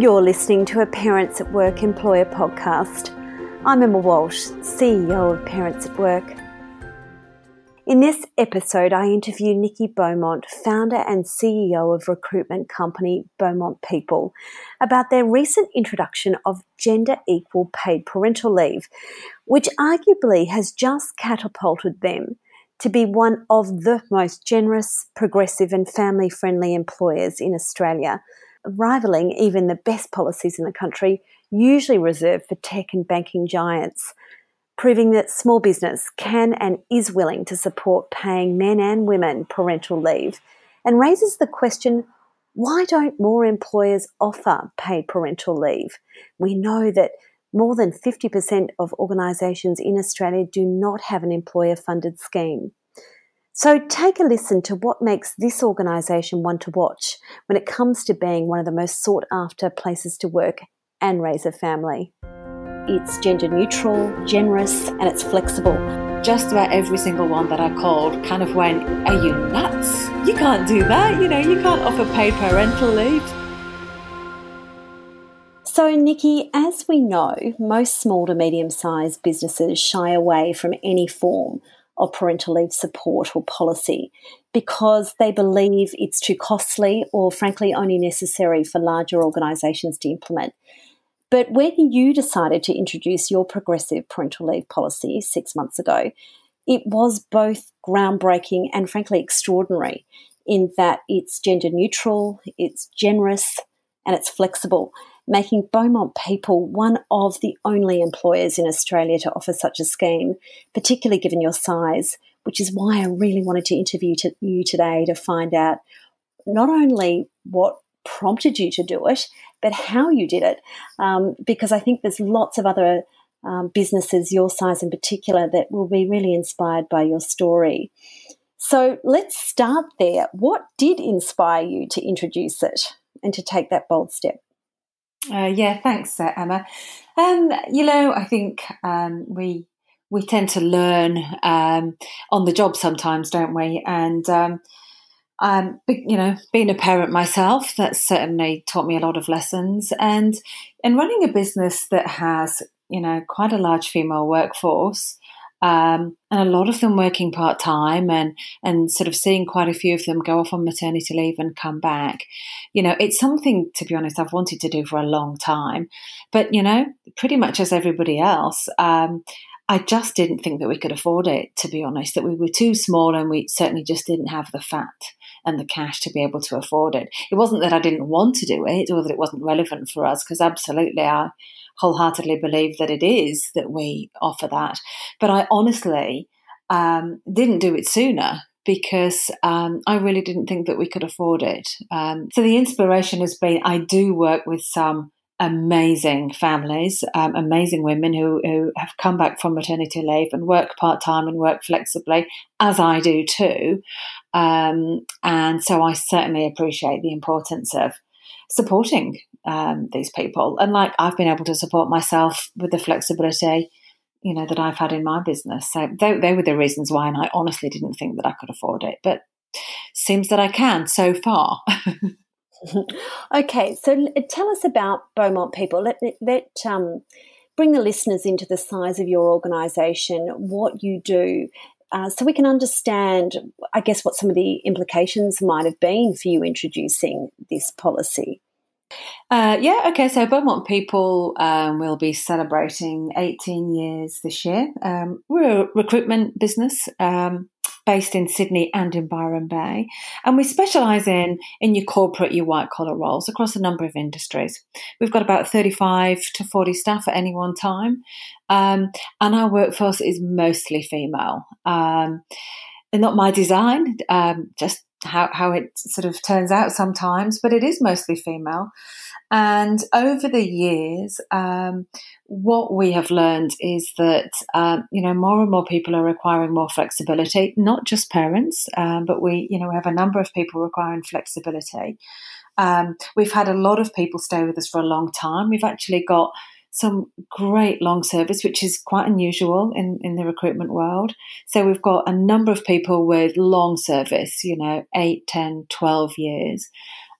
You're listening to a Parents at Work Employer podcast. I'm Emma Walsh, CEO of Parents at Work. In this episode, I interview Nikki Beaumont, founder and CEO of recruitment company Beaumont People, about their recent introduction of gender equal paid parental leave, which arguably has just catapulted them to be one of the most generous, progressive, and family friendly employers in Australia rivaling even the best policies in the country, usually reserved for tech and banking giants, proving that small business can and is willing to support paying men and women parental leave, and raises the question why don't more employers offer paid parental leave? We know that more than 50% of organisations in Australia do not have an employer funded scheme. So take a listen to what makes this organisation one to watch when it comes to being one of the most sought after places to work and raise a family. It's gender neutral, generous, and it's flexible. Just about every single one that I called kind of went, Are you nuts? You can't do that. You know, you can't offer paid parental leave. So, Nikki, as we know, most small to medium sized businesses shy away from any form of parental leave support or policy because they believe it's too costly or, frankly, only necessary for larger organisations to implement. But when you decided to introduce your progressive parental leave policy six months ago, it was both groundbreaking and, frankly, extraordinary in that it's gender neutral, it's generous, and it's flexible making Beaumont People one of the only employers in Australia to offer such a scheme, particularly given your size, which is why I really wanted to interview to you today to find out not only what prompted you to do it, but how you did it. Um, because I think there's lots of other um, businesses, your size in particular, that will be really inspired by your story. So let's start there. What did inspire you to introduce it and to take that bold step? Uh, yeah, thanks, uh, Emma. Um, you know, I think um, we we tend to learn um, on the job sometimes, don't we? And um, um, you know, being a parent myself, that's certainly taught me a lot of lessons. And in running a business that has you know quite a large female workforce, um, and a lot of them working part time and and sort of seeing quite a few of them go off on maternity leave and come back. You know, it's something to be honest I've wanted to do for a long time, but you know, pretty much as everybody else. Um, I just didn't think that we could afford it, to be honest, that we were too small and we certainly just didn't have the fat and the cash to be able to afford it. It wasn't that I didn't want to do it or that it wasn't relevant for us, because absolutely I, wholeheartedly believe that it is that we offer that. But I honestly um, didn't do it sooner because um, I really didn't think that we could afford it. Um, so the inspiration has been I do work with some amazing families, um, amazing women who, who have come back from maternity leave and work part time and work flexibly, as I do too. Um, and so I certainly appreciate the importance of supporting um, these people. And like I've been able to support myself with the flexibility, you know, that I've had in my business. So they, they were the reasons why, and I honestly didn't think that I could afford it, but seems that I can so far. okay, so tell us about Beaumont People. Let let um, bring the listeners into the size of your organisation, what you do, uh, so we can understand, I guess, what some of the implications might have been for you introducing this policy. Uh, yeah, okay. So Beaumont People um, will be celebrating 18 years this year. Um, we're a recruitment business. Um, based in Sydney and in Byron Bay. And we specialise in, in your corporate, your white collar roles across a number of industries. We've got about 35 to 40 staff at any one time. Um, and our workforce is mostly female. Um, not my design, um, just how, how it sort of turns out sometimes, but it is mostly female. And over the years, um, what we have learned is that um, you know more and more people are requiring more flexibility. Not just parents, um, but we you know we have a number of people requiring flexibility. Um, we've had a lot of people stay with us for a long time. We've actually got some great long service, which is quite unusual in, in the recruitment world. So we've got a number of people with long service, you know, 8, 10, 12 years.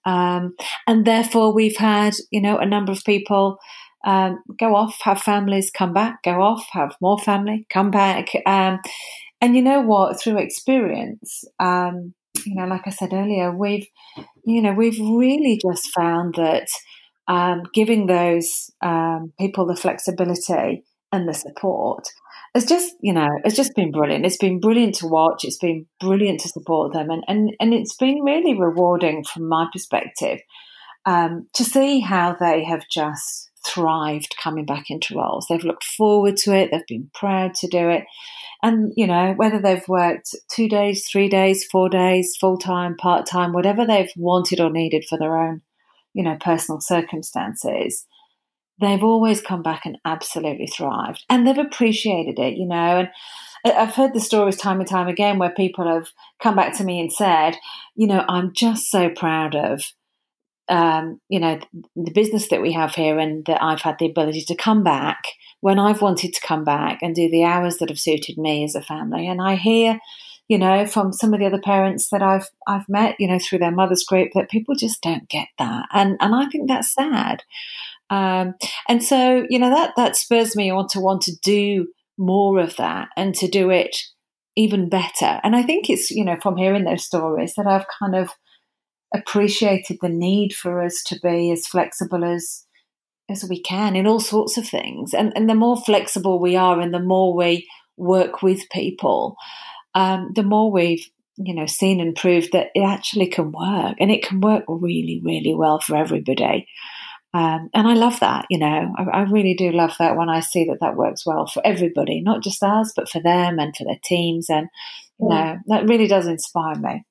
Um, and therefore, we've had, you know, a number of people um, go off, have families, come back, go off, have more family, come back. Um, and you know what? Through experience, um, you know, like I said earlier, we've, you know, we've really just found that um, giving those um, people the flexibility and the support. It's just you know it's just been brilliant. It's been brilliant to watch. It's been brilliant to support them. And and, and it's been really rewarding from my perspective um, to see how they have just thrived coming back into roles. They've looked forward to it. They've been proud to do it. And you know whether they've worked two days three days four days full-time part-time whatever they've wanted or needed for their own you know personal circumstances they've always come back and absolutely thrived and they've appreciated it, you know. And I've heard the stories time and time again where people have come back to me and said, you know, I'm just so proud of, um, you know, the business that we have here and that I've had the ability to come back when I've wanted to come back and do the hours that have suited me as a family. And I hear, you know, from some of the other parents that I've I've met, you know, through their mother's group, that people just don't get that, and and I think that's sad. Um, and so, you know, that, that spurs me on to want to do more of that and to do it even better. And I think it's, you know, from hearing those stories that I've kind of appreciated the need for us to be as flexible as as we can in all sorts of things. And and the more flexible we are and the more we work with people, um, the more we've you know seen and proved that it actually can work and it can work really really well for everybody um, and I love that, you know, I, I, really do love that when I see that that works well for everybody, not just us, but for them and for their teams. And, you know, that really does inspire me.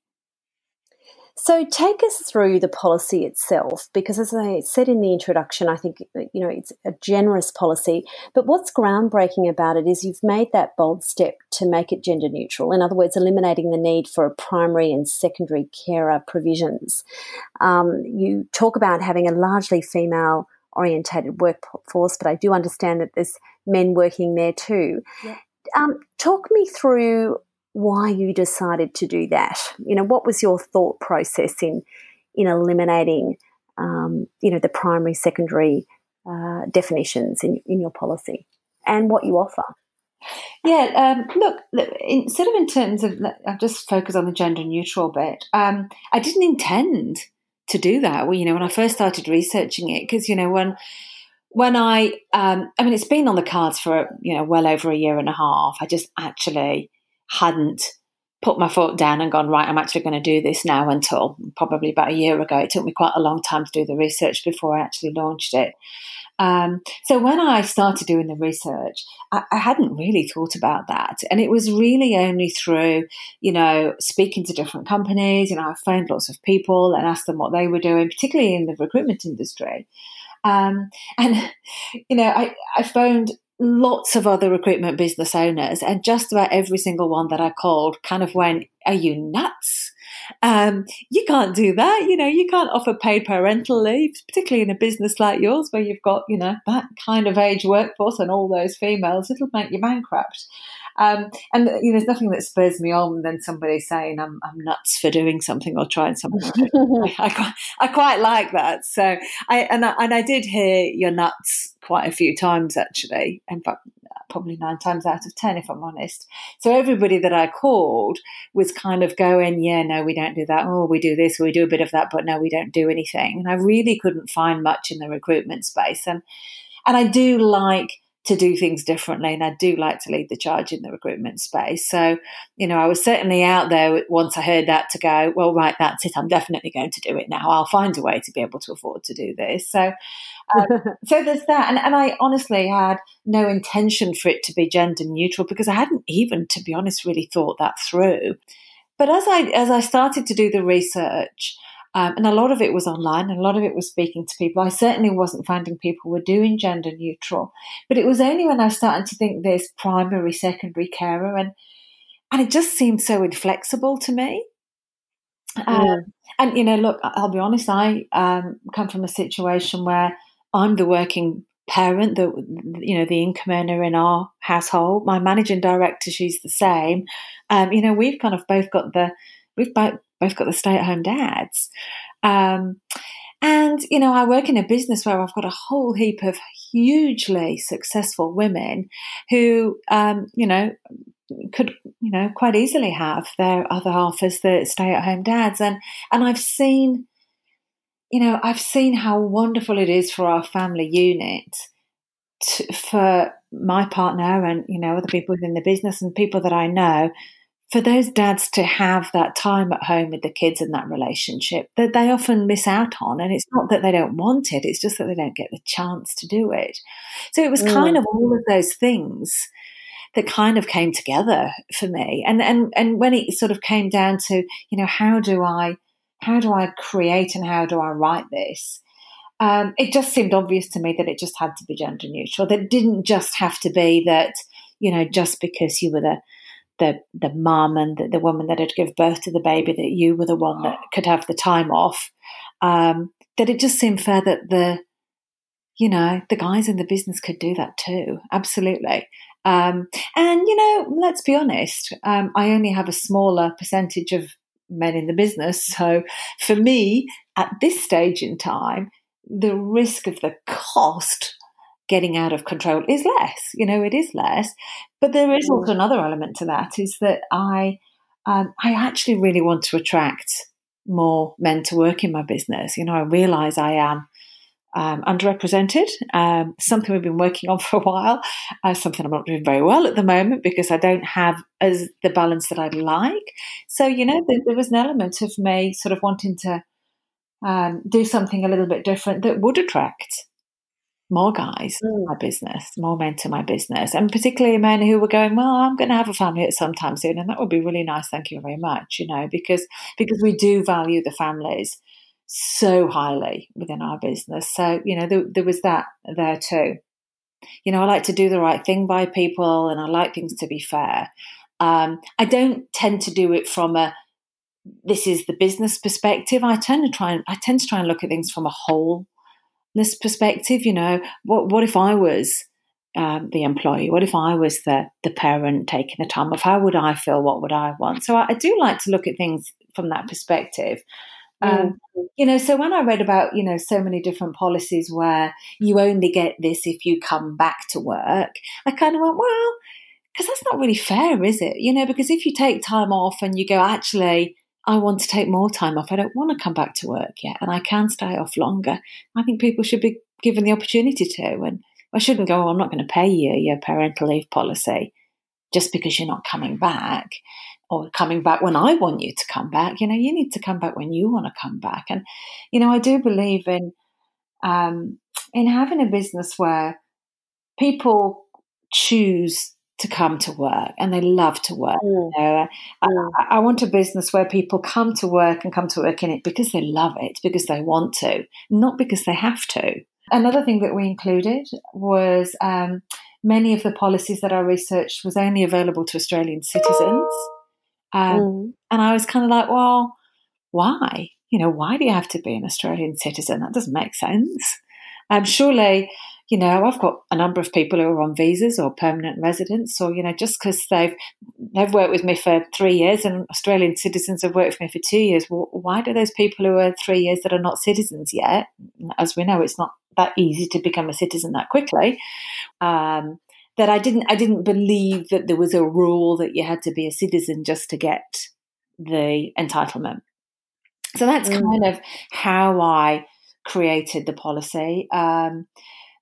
So take us through the policy itself, because as I said in the introduction, I think you know it's a generous policy. But what's groundbreaking about it is you've made that bold step to make it gender neutral. In other words, eliminating the need for primary and secondary carer provisions. Um, you talk about having a largely female orientated workforce, but I do understand that there's men working there too. Yeah. Um, talk me through why you decided to do that. You know, what was your thought process in in eliminating, um, you know, the primary, secondary uh, definitions in in your policy, and what you offer. Yeah, um, look, look, instead of in terms of, I've just focused on the gender neutral bit. Um, I didn't intend to do that. Well, you know, when I first started researching it, because you know when when I, um, I mean, it's been on the cards for you know well over a year and a half. I just actually hadn't put my foot down and gone, right, I'm actually going to do this now until probably about a year ago. It took me quite a long time to do the research before I actually launched it. Um, so when I started doing the research, I, I, hadn't really thought about that. And it was really only through, you know, speaking to different companies, you know, I phoned lots of people and asked them what they were doing, particularly in the recruitment industry. Um, and, you know, I, I phoned lots of other recruitment business owners, and just about every single one that I called kind of went, Are you nuts? Um, you can't do that. You know, you can't offer paid parental leave, particularly in a business like yours where you've got, you know, that kind of age workforce and all those females. It'll make you bankrupt. Um, and you know, there's nothing that spurs me on than somebody saying I'm, I'm nuts for doing something or trying something. I, I, quite, I quite like that. So I and I, and I did hear you're nuts quite a few times actually. In fact, probably nine times out of ten, if I'm honest. So everybody that I called was kind of going, yeah, no, we don't do that. Oh, we do this, or we do a bit of that, but no, we don't do anything. And I really couldn't find much in the recruitment space. And and I do like to do things differently. And I do like to lead the charge in the recruitment space. So, you know, I was certainly out there once I heard that to go, well, right, that's it. I'm definitely going to do it now. I'll find a way to be able to afford to do this. So, um, so there's that. And, and I honestly had no intention for it to be gender neutral because I hadn't even, to be honest, really thought that through. But as I, as I started to do the research, um, and a lot of it was online, and a lot of it was speaking to people. I certainly wasn't finding people were doing gender neutral, but it was only when I started to think this primary, secondary carer, and and it just seemed so inflexible to me. Um, and you know, look, I'll be honest. I um, come from a situation where I'm the working parent, the you know the income earner in our household. My managing director, she's the same. Um, you know, we've kind of both got the we've both both got the stay at home dads. Um, and, you know, I work in a business where I've got a whole heap of hugely successful women who, um, you know, could, you know, quite easily have their other half as the stay at home dads. And, and I've seen, you know, I've seen how wonderful it is for our family unit to, for my partner and, you know, other people within the business and people that I know for those dads to have that time at home with the kids and that relationship that they often miss out on. And it's not that they don't want it, it's just that they don't get the chance to do it. So it was mm. kind of all of those things that kind of came together for me. And, and, and when it sort of came down to, you know, how do I, how do I create and how do I write this? Um, it just seemed obvious to me that it just had to be gender neutral. That didn't just have to be that, you know, just because you were the the the mum and the, the, woman that had given birth to the baby that you were the one that could have the time off. Um, that it just seemed fair that the you know the guys in the business could do that too. Absolutely. Um, and you know, let's be honest. Um, I only have a smaller percentage of men in the business, so for me at this stage in time, the risk of the cost getting out of control is less. You know, it is less. But there is also another element to that is that I um, I actually really want to attract more men to work in my business. You know, I realise I am um, underrepresented. Um, something we've been working on for a while. Uh, something I'm not doing very well at the moment because I don't have as the balance that I'd like. So you know, there, there was an element of me sort of wanting to um, do something a little bit different that would attract more guys mm. in my business, more men to my business, and particularly men who were going, well, I'm going to have a family at some time soon, and that would be really nice. Thank you very much. You know, because because we do value the families so highly within our business. So you know, there, there was that there too. You know, I like to do the right thing by people, and I like things to be fair. Um, I don't tend to do it from a this is the business perspective. I tend to try and I tend to try and look at things from a whole this perspective. You know, what what if I was um, the employee? What if I was the the parent taking the time off? How would I feel? What would I want? So I, I do like to look at things from that perspective. Um, mm. you know, so when I read about, you know, so many different policies where you only get this if you come back to work, I kind of went, well, because that's not really fair, is it? You know, because if you take time off and you go, actually, I want to take more time off. I don't want to come back to work yet, and I can stay off longer. I think people should be given the opportunity to, and I shouldn't go. Oh, I'm not going to pay you your parental leave policy just because you're not coming back, or coming back when I want you to come back. You know, you need to come back when you want to come back. And you know, I do believe in um, in having a business where people choose to come to work and they love to work. Mm. You know? mm. I, I, want a business where people come to work and come to work in it because they love it, because they want to, not because they have to. Another thing that we included was um, many of the policies that I researched was only available to Australian citizens. Um, mm. And I was kind of like, well, why? You know, why do you have to be an Australian citizen? That doesn't make sense. Um, surely you know, I've got a number of people who are on visas or permanent residents, or you know, just because they've they've worked with me for three years and Australian citizens have worked with me for two years. Well, why do those people who are three years that are not citizens yet? As we know, it's not that easy to become a citizen that quickly. Um, that I didn't I didn't believe that there was a rule that you had to be a citizen just to get the entitlement. So that's mm. kind of how I created the policy. Um,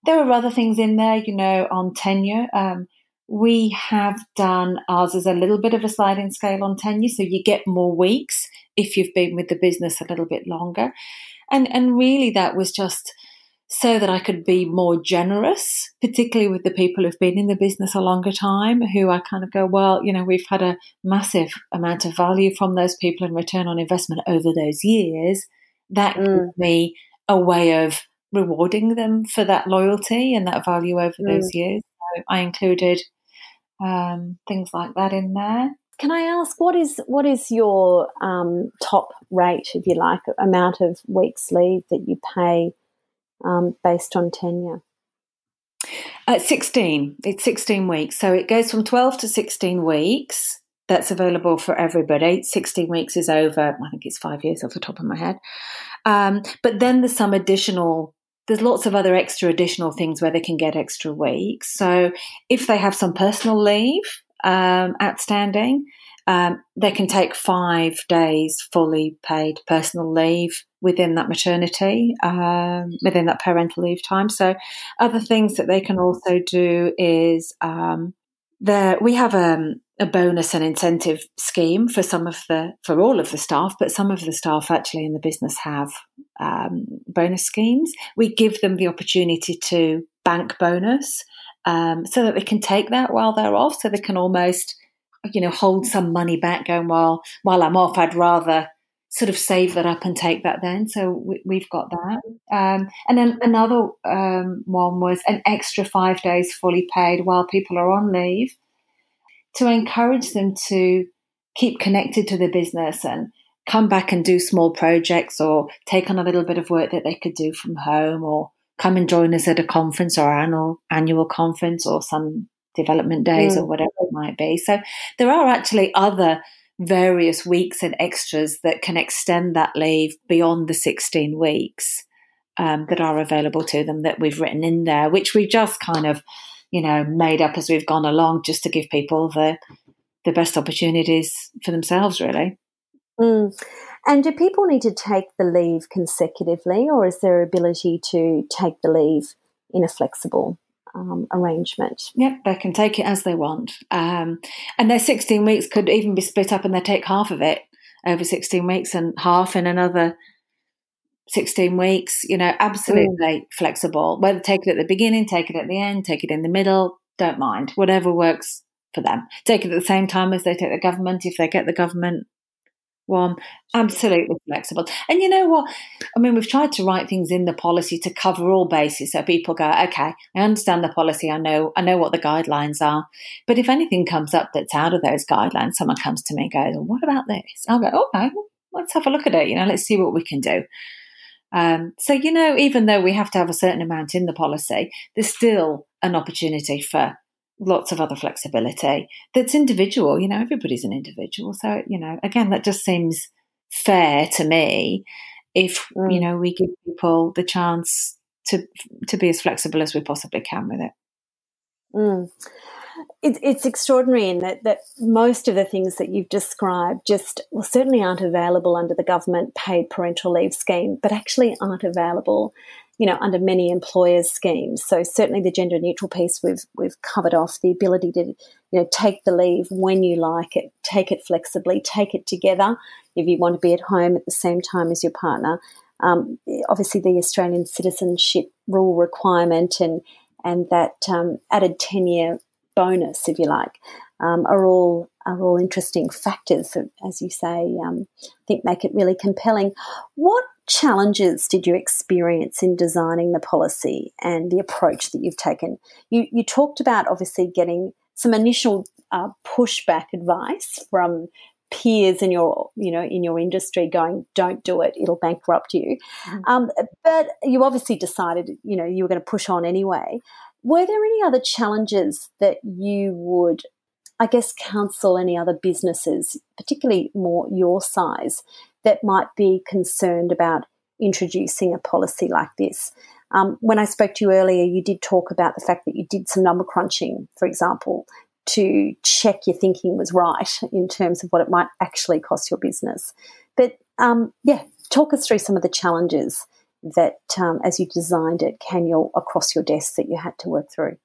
there are other things in there, you know, on tenure. Um, we have done ours as a little bit of a sliding scale on tenure, so you get more weeks if you've been with the business a little bit longer. And and really that was just so that I could be more generous, particularly with the people who've been in the business a longer time, who I kind of go, well, you know, we've had a massive amount of value from those people and return on investment over those years. That mm. gives me a way of rewarding them for that loyalty and that value over mm. those years. So I included um, things like that in there. Can I ask what is what is your um, top rate, if you like, amount of weeks leave that you pay um, based on tenure? Uh, 16. It's 16 weeks. So it goes from 12 to 16 weeks that's available for everybody. 16 weeks is over. I think it's five years off the top of my head. Um, but then there's some additional, there's lots of other extra additional things where they can get extra weeks. So if they have some personal leave um, outstanding, um, they can take five days fully paid personal leave within that maternity, um, within that parental leave time. So, other things that they can also do is um, we have a, um, a bonus and incentive scheme for some of the for all of the staff, but some of the staff actually in the business have um, bonus schemes. We give them the opportunity to bank bonus um, so that they can take that while they're off, so they can almost you know, hold some money back going, well, while I'm off, I'd rather sort of save that up and take that then. So we, have got that. Um, and then another um, one was an extra five days fully paid while people are on leave to encourage them to keep connected to the business and come back and do small projects or take on a little bit of work that they could do from home or come and join us at a conference or annual annual conference or some development days mm. or whatever it might be. So there are actually other various weeks and extras that can extend that leave beyond the 16 weeks um, that are available to them that we've written in there, which we've just kind of, you know, made up as we've gone along just to give people the the best opportunities for themselves, really. Mm. And do people need to take the leave consecutively, or is there ability to take the leave in a flexible um, arrangement. Yep, they can take it as they want. Um, and their 16 weeks could even be split up and they take half of it over 16 weeks and half in another 16 weeks. You know, absolutely mm. flexible. Whether take it at the beginning, take it at the end, take it in the middle, don't mind. Whatever works for them. Take it at the same time as they take the government. If they get the government one. Absolutely flexible. And you know what? I mean, we've tried to write things in the policy to cover all bases so people go, okay, I understand the policy, I know I know what the guidelines are. But if anything comes up that's out of those guidelines, someone comes to me and goes, well, what about this? I'll go, okay, let's have a look at it, you know, let's see what we can do. Um, so, you know, even though we have to have a certain amount in the policy, there's still an opportunity for lots of other flexibility that's individual. You know, everybody's an individual. So, you know, again, that just seems fair to me if, mm. you know, we give people the chance to to be as flexible as we possibly can with it. Mm. It, it's extraordinary in that, that most of the things that you've described just well, certainly aren't available under the government paid parental leave scheme, but actually aren't available you know, under many employers' schemes. So certainly the gender neutral piece we've we've covered off the ability to, you know, take the leave when you like it, take it flexibly, take it together if you want to be at home at the same time as your partner. Um, obviously, the Australian citizenship rule requirement and and that um, added tenure bonus, if you like, um, are all are all interesting factors, that, as you say. Um, I think make it really compelling. What challenges did you experience in designing the policy and the approach that you've taken? You, you talked about obviously getting some initial uh, pushback advice from peers in your you know in your industry going don't do it it'll bankrupt you mm-hmm. um, but you obviously decided you know you were going to push on anyway were there any other challenges that you would i guess counsel any other businesses particularly more your size that might be concerned about introducing a policy like this. Um, when I spoke to you earlier, you did talk about the fact that you did some number crunching, for example, to check your thinking was right in terms of what it might actually cost your business. But um, yeah, talk us through some of the challenges that, um, as you designed it, came your, across your desk that you had to work through.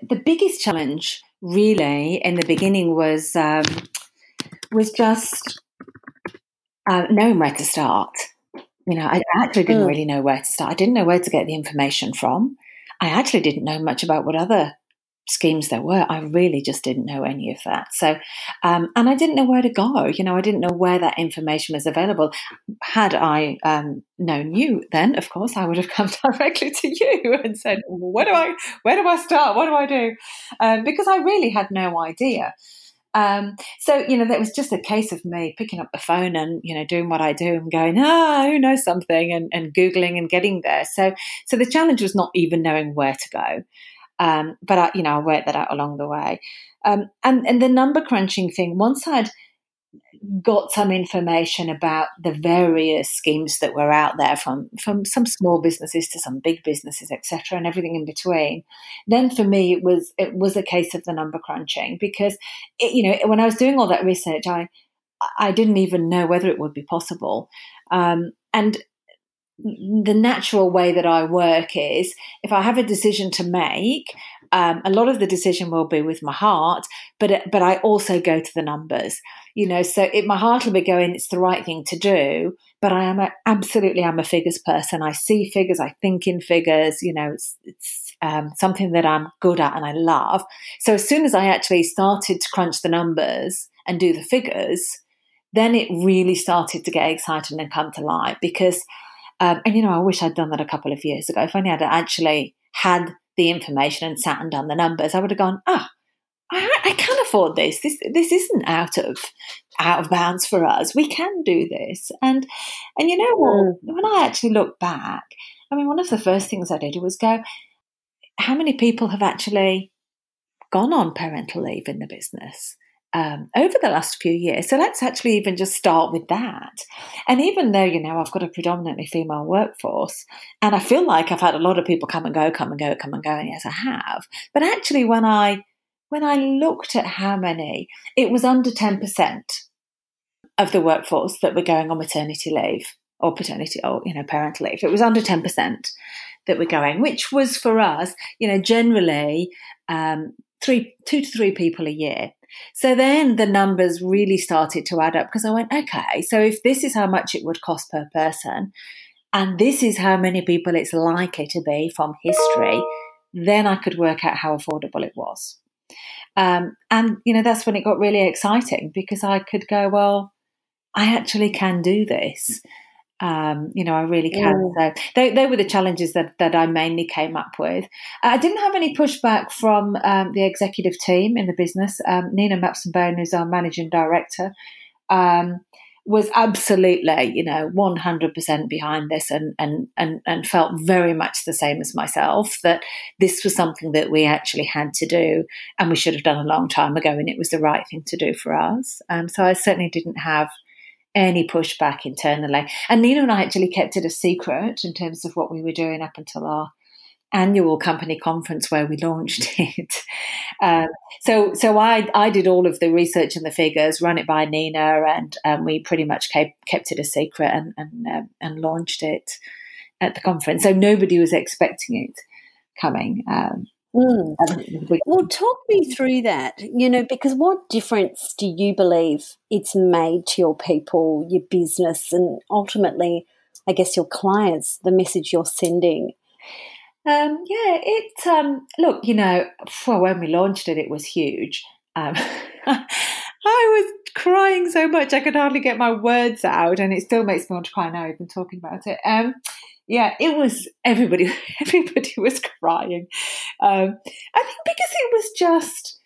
The biggest challenge, really, in the beginning was um, was just uh, knowing where to start. You know, I actually didn't mm. really know where to start. I didn't know where to get the information from. I actually didn't know much about what other schemes there were. I really just didn't know any of that. So, um, and I didn't know where to go. You know, I didn't know where that information was available. Had I um, known you, then of course I would have come directly to you and said, "Where do I? Where do I start? What do I do?" Um, because I really had no idea. Um, so, you know, that was just a case of me picking up the phone and, you know, doing what I do and going, ah, who knows something and, and Googling and getting there. So, so the challenge was not even knowing where to go. Um, but I, you know, I worked that out along the way. Um, and and the number crunching thing. Once I'd got some information about the various schemes that were out there from from some small businesses to some big businesses etc and everything in between. Then for me it was it was a case of the number crunching because it, you know when i was doing all that research i i didn't even know whether it would be possible. Um, and the natural way that I work is if I have a decision to make, um, a lot of the decision will be with my heart, but but I also go to the numbers, you know. So it, my heart will be going, it's the right thing to do, but I am a, absolutely I'm a figures person. I see figures, I think in figures, you know. It's it's um, something that I'm good at and I love. So as soon as I actually started to crunch the numbers and do the figures, then it really started to get exciting and come to life because um, and you know, I wish I'd done that a couple of years ago. If only I'd actually had the information and sat and done the numbers, I would have gone, ah, oh, I, I, can afford this. This this isn't out of out of bounds for us. We can do this. And and you know what? Mm. When I actually look back, I mean, one of the first things I did was go, how many people have actually gone on parental leave in the business? Um, over the last few years. So let's actually even just start with that. And even though, you know, I've got a predominantly female workforce, and I feel like I've had a lot of people come and go, come and go, come and go, and yes, I have. But actually, when I when I looked at how many, it was under ten percent of the workforce that were going on maternity leave or paternity or you know parental leave. It was under ten percent that were going, which was for us, you know, generally um, three, two to three people a year. So then the numbers really started to add up because I went, okay, so if this is how much it would cost per person, and this is how many people it's likely to be from history, then I could work out how affordable it was. Um, and, you know, that's when it got really exciting because I could go, well, I actually can do this. Um, you know, I really can. Mm. So they, they were the challenges that, that I mainly came up with. I didn't have any pushback from um, the executive team in the business. Um, Nina Mapson-Bone, who's our managing director, um, was absolutely, you know, 100% behind this and, and, and, and felt very much the same as myself that this was something that we actually had to do and we should have done a long time ago and it was the right thing to do for us. Um, so I certainly didn't have – any pushback internally. And Nina and I actually kept it a secret in terms of what we were doing up until our annual company conference where we launched it. Um, so, so I I did all of the research and the figures, run it by Nina, and um, we pretty much kept kept it a secret and and um, and launched it at the conference. So nobody was expecting it coming. Um, Mm. Well, talk me through that, you know, because what difference do you believe it's made to your people, your business, and ultimately, I guess, your clients, the message you're sending? Um, yeah, it, um, look, you know, well, when we launched it, it was huge. Um, I was crying so much I could hardly get my words out, and it still makes me want to cry now, even talking about it. Um, yeah, it was everybody. Everybody was crying. Um, I think because it was just,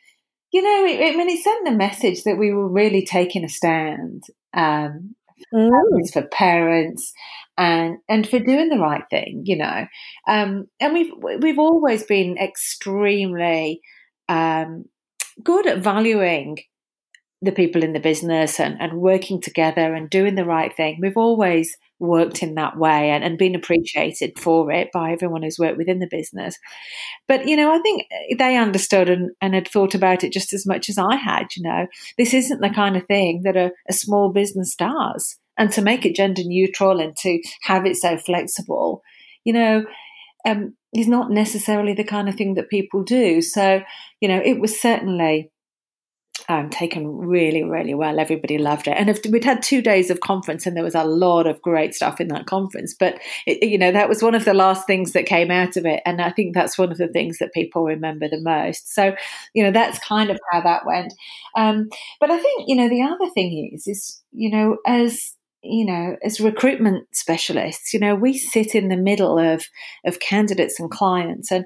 you know, it, I mean, it sent the message that we were really taking a stand um, mm. for parents and and for doing the right thing. You know, um, and we've we've always been extremely um, good at valuing the people in the business and, and working together and doing the right thing. We've always worked in that way and, and been appreciated for it by everyone who's worked within the business. But, you know, I think they understood and, and had thought about it just as much as I had, you know. This isn't the kind of thing that a, a small business does. And to make it gender neutral and to have it so flexible, you know, um, is not necessarily the kind of thing that people do. So, you know, it was certainly um, taken really, really well. Everybody loved it. And if, we'd had two days of conference and there was a lot of great stuff in that conference. But, it, you know, that was one of the last things that came out of it. And I think that's one of the things that people remember the most. So, you know, that's kind of how that went. Um, but I think, you know, the other thing is, is, you know, as you know, as recruitment specialists, you know, we sit in the middle of of candidates and clients, and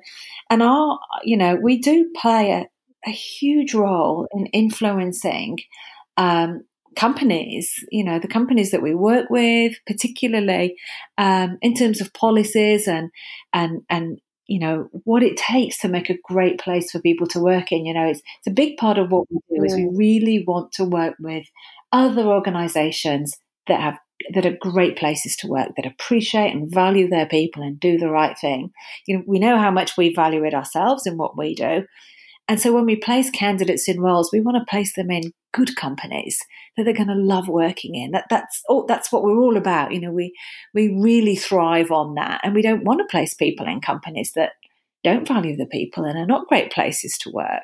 and our, you know, we do play a, a huge role in influencing um, companies, you know, the companies that we work with, particularly um, in terms of policies and and and you know what it takes to make a great place for people to work in. You know it's, it's a big part of what we do is we really want to work with other organizations that have that are great places to work that appreciate and value their people and do the right thing. You know we know how much we value it ourselves in what we do and so when we place candidates in roles we want to place them in good companies that they're going to love working in. That that's all, that's what we're all about. You know, we we really thrive on that, and we don't want to place people in companies that don't value the people and are not great places to work.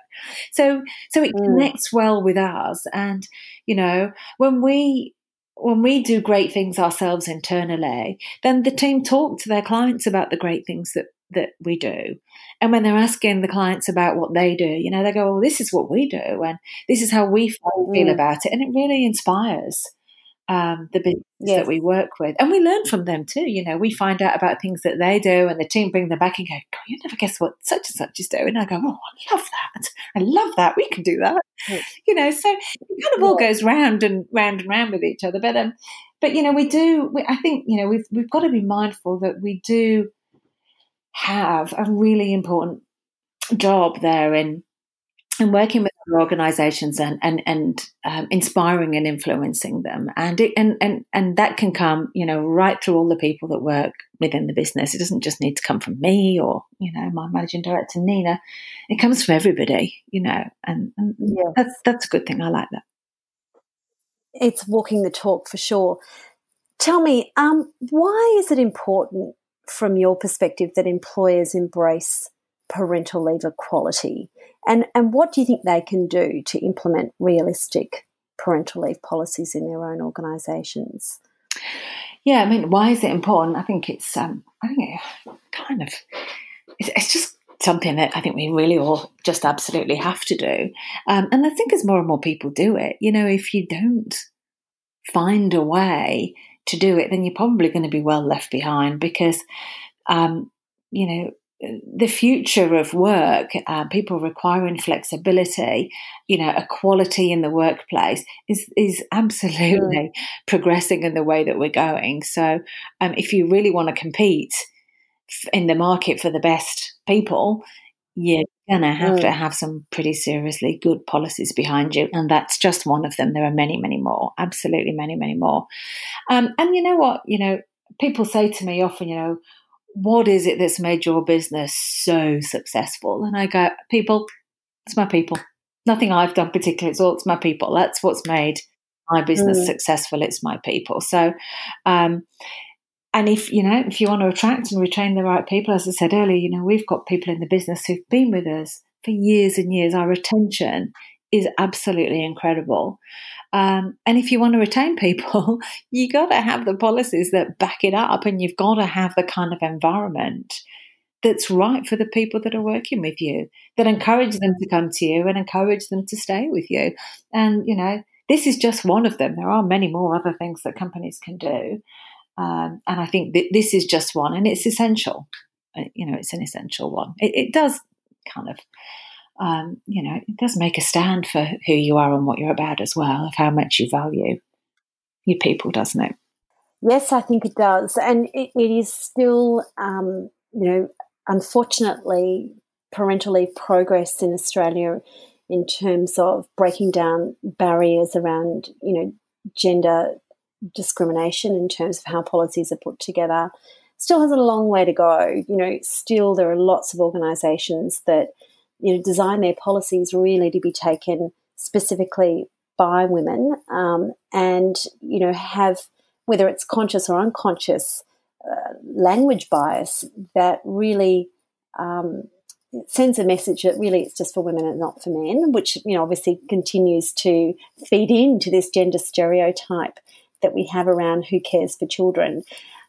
So so it mm. connects well with us, and you know when we when we do great things ourselves internally, then the team talk to their clients about the great things that that we do. And when they're asking the clients about what they do, you know, they go, well, this is what we do, and this is how we feel mm. about it. And it really inspires um, the business yes. that we work with. And we learn from them too. You know, we find out about things that they do, and the team bring them back and go, God, you never guess what such and such is doing. And I go, oh, I love that. I love that. We can do that. Yes. You know, so it kind of all goes round and round and round with each other. But, um, but you know, we do, we, I think, you know, we've, we've got to be mindful that we do have a really important job there in in working with organizations and and and um, inspiring and influencing them. And it, and and and that can come you know right through all the people that work within the business. It doesn't just need to come from me or you know my managing director Nina. It comes from everybody you know and, and yeah. that's that's a good thing. I like that. It's walking the talk for sure. Tell me um why is it important from your perspective that employers embrace parental leave equality? And, and what do you think they can do to implement realistic parental leave policies in their own organisations? Yeah, I mean, why is it important? I think it's, um, I think it kind of, it's, it's, just something that I think we really all just absolutely have to do. Um, and I think as more and more people do it, you know, if you don't find a way to do it, then you're probably going to be well left behind because, um, you know, the future of work, uh, people requiring flexibility, you know, equality in the workplace is is absolutely mm. progressing in the way that we're going. So, um, if you really want to compete in the market for the best people, you're going to have mm. to have some pretty seriously good policies behind you. And that's just one of them. There are many, many more. Absolutely many, many more. Um, and you know what? You know, people say to me often, you know, what is it that's made your business so successful? And I go, people, it's my people. Nothing I've done particularly. It's all it's my people. That's what's made my business mm. successful. It's my people. So, um, and if you know if you want to attract and retain the right people as i said earlier you know we've got people in the business who've been with us for years and years. Our retention is absolutely incredible. Um, and if you want to retain people you got to have the policies that back it up and you've got to have the kind of environment that's right for the people that are working with you that encourage them to come to you and encourage them to stay with you. And you know this is just one of them. There are many more other things that companies can do um, and I think that this is just one, and it's essential. Uh, you know, it's an essential one. It, it does kind of, um, you know, it does make a stand for who you are and what you're about as well, of how much you value your people, doesn't it? Yes, I think it does. And it, it is still, um, you know, unfortunately, parental leave progress in Australia in terms of breaking down barriers around, you know, gender discrimination in terms of how policies are put together still has a long way to go. You know, still there are lots of organisations that you know design their policies really to be taken specifically by women, um, and you know have whether it's conscious or unconscious uh, language bias that really um, sends a message that really it's just for women and not for men, which you know obviously continues to feed into this gender stereotype that we have around who cares for children.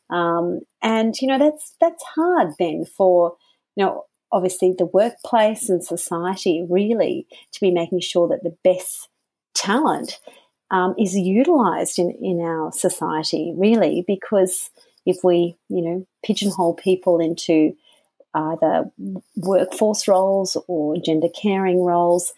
Um, and you know that's that's hard then for you know obviously the workplace and society really to be making sure that the best talent um, is utilized in, in our society really because if we you know pigeonhole people into either workforce roles or gender caring roles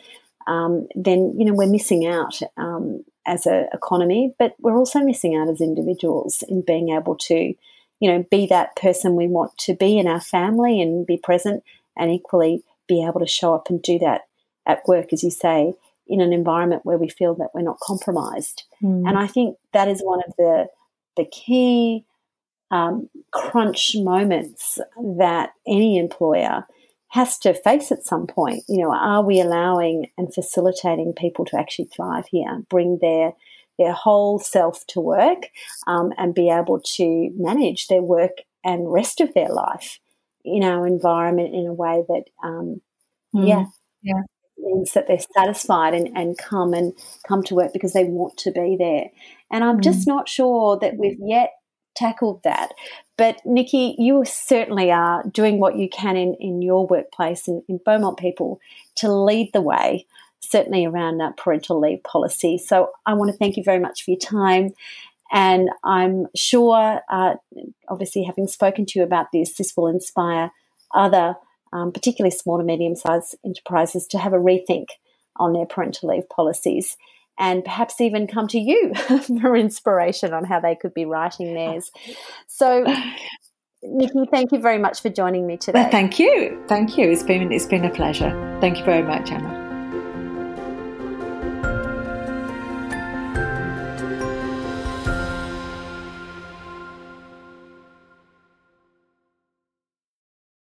um, then you know we're missing out um, as an economy, but we're also missing out as individuals in being able to you know, be that person we want to be in our family and be present and equally be able to show up and do that at work, as you say, in an environment where we feel that we're not compromised. Mm. And I think that is one of the the key um, crunch moments that any employer has to face at some point. You know, are we allowing and facilitating people to actually thrive here, bring their their whole self to work, um, and be able to manage their work and rest of their life in our environment in a way that, um, mm. yeah, yeah, means that they're satisfied and, and come and come to work because they want to be there. And I'm mm. just not sure that we've yet tackled that. But Nikki, you certainly are doing what you can in, in your workplace and in Beaumont People to lead the way, certainly around that parental leave policy. So I want to thank you very much for your time. And I'm sure, uh, obviously, having spoken to you about this, this will inspire other, um, particularly small to medium sized enterprises, to have a rethink on their parental leave policies and perhaps even come to you for inspiration on how they could be writing theirs. So, Nikki, thank you very much for joining me today. Well, thank you, thank you. It's been it's been a pleasure. Thank you very much, Emma.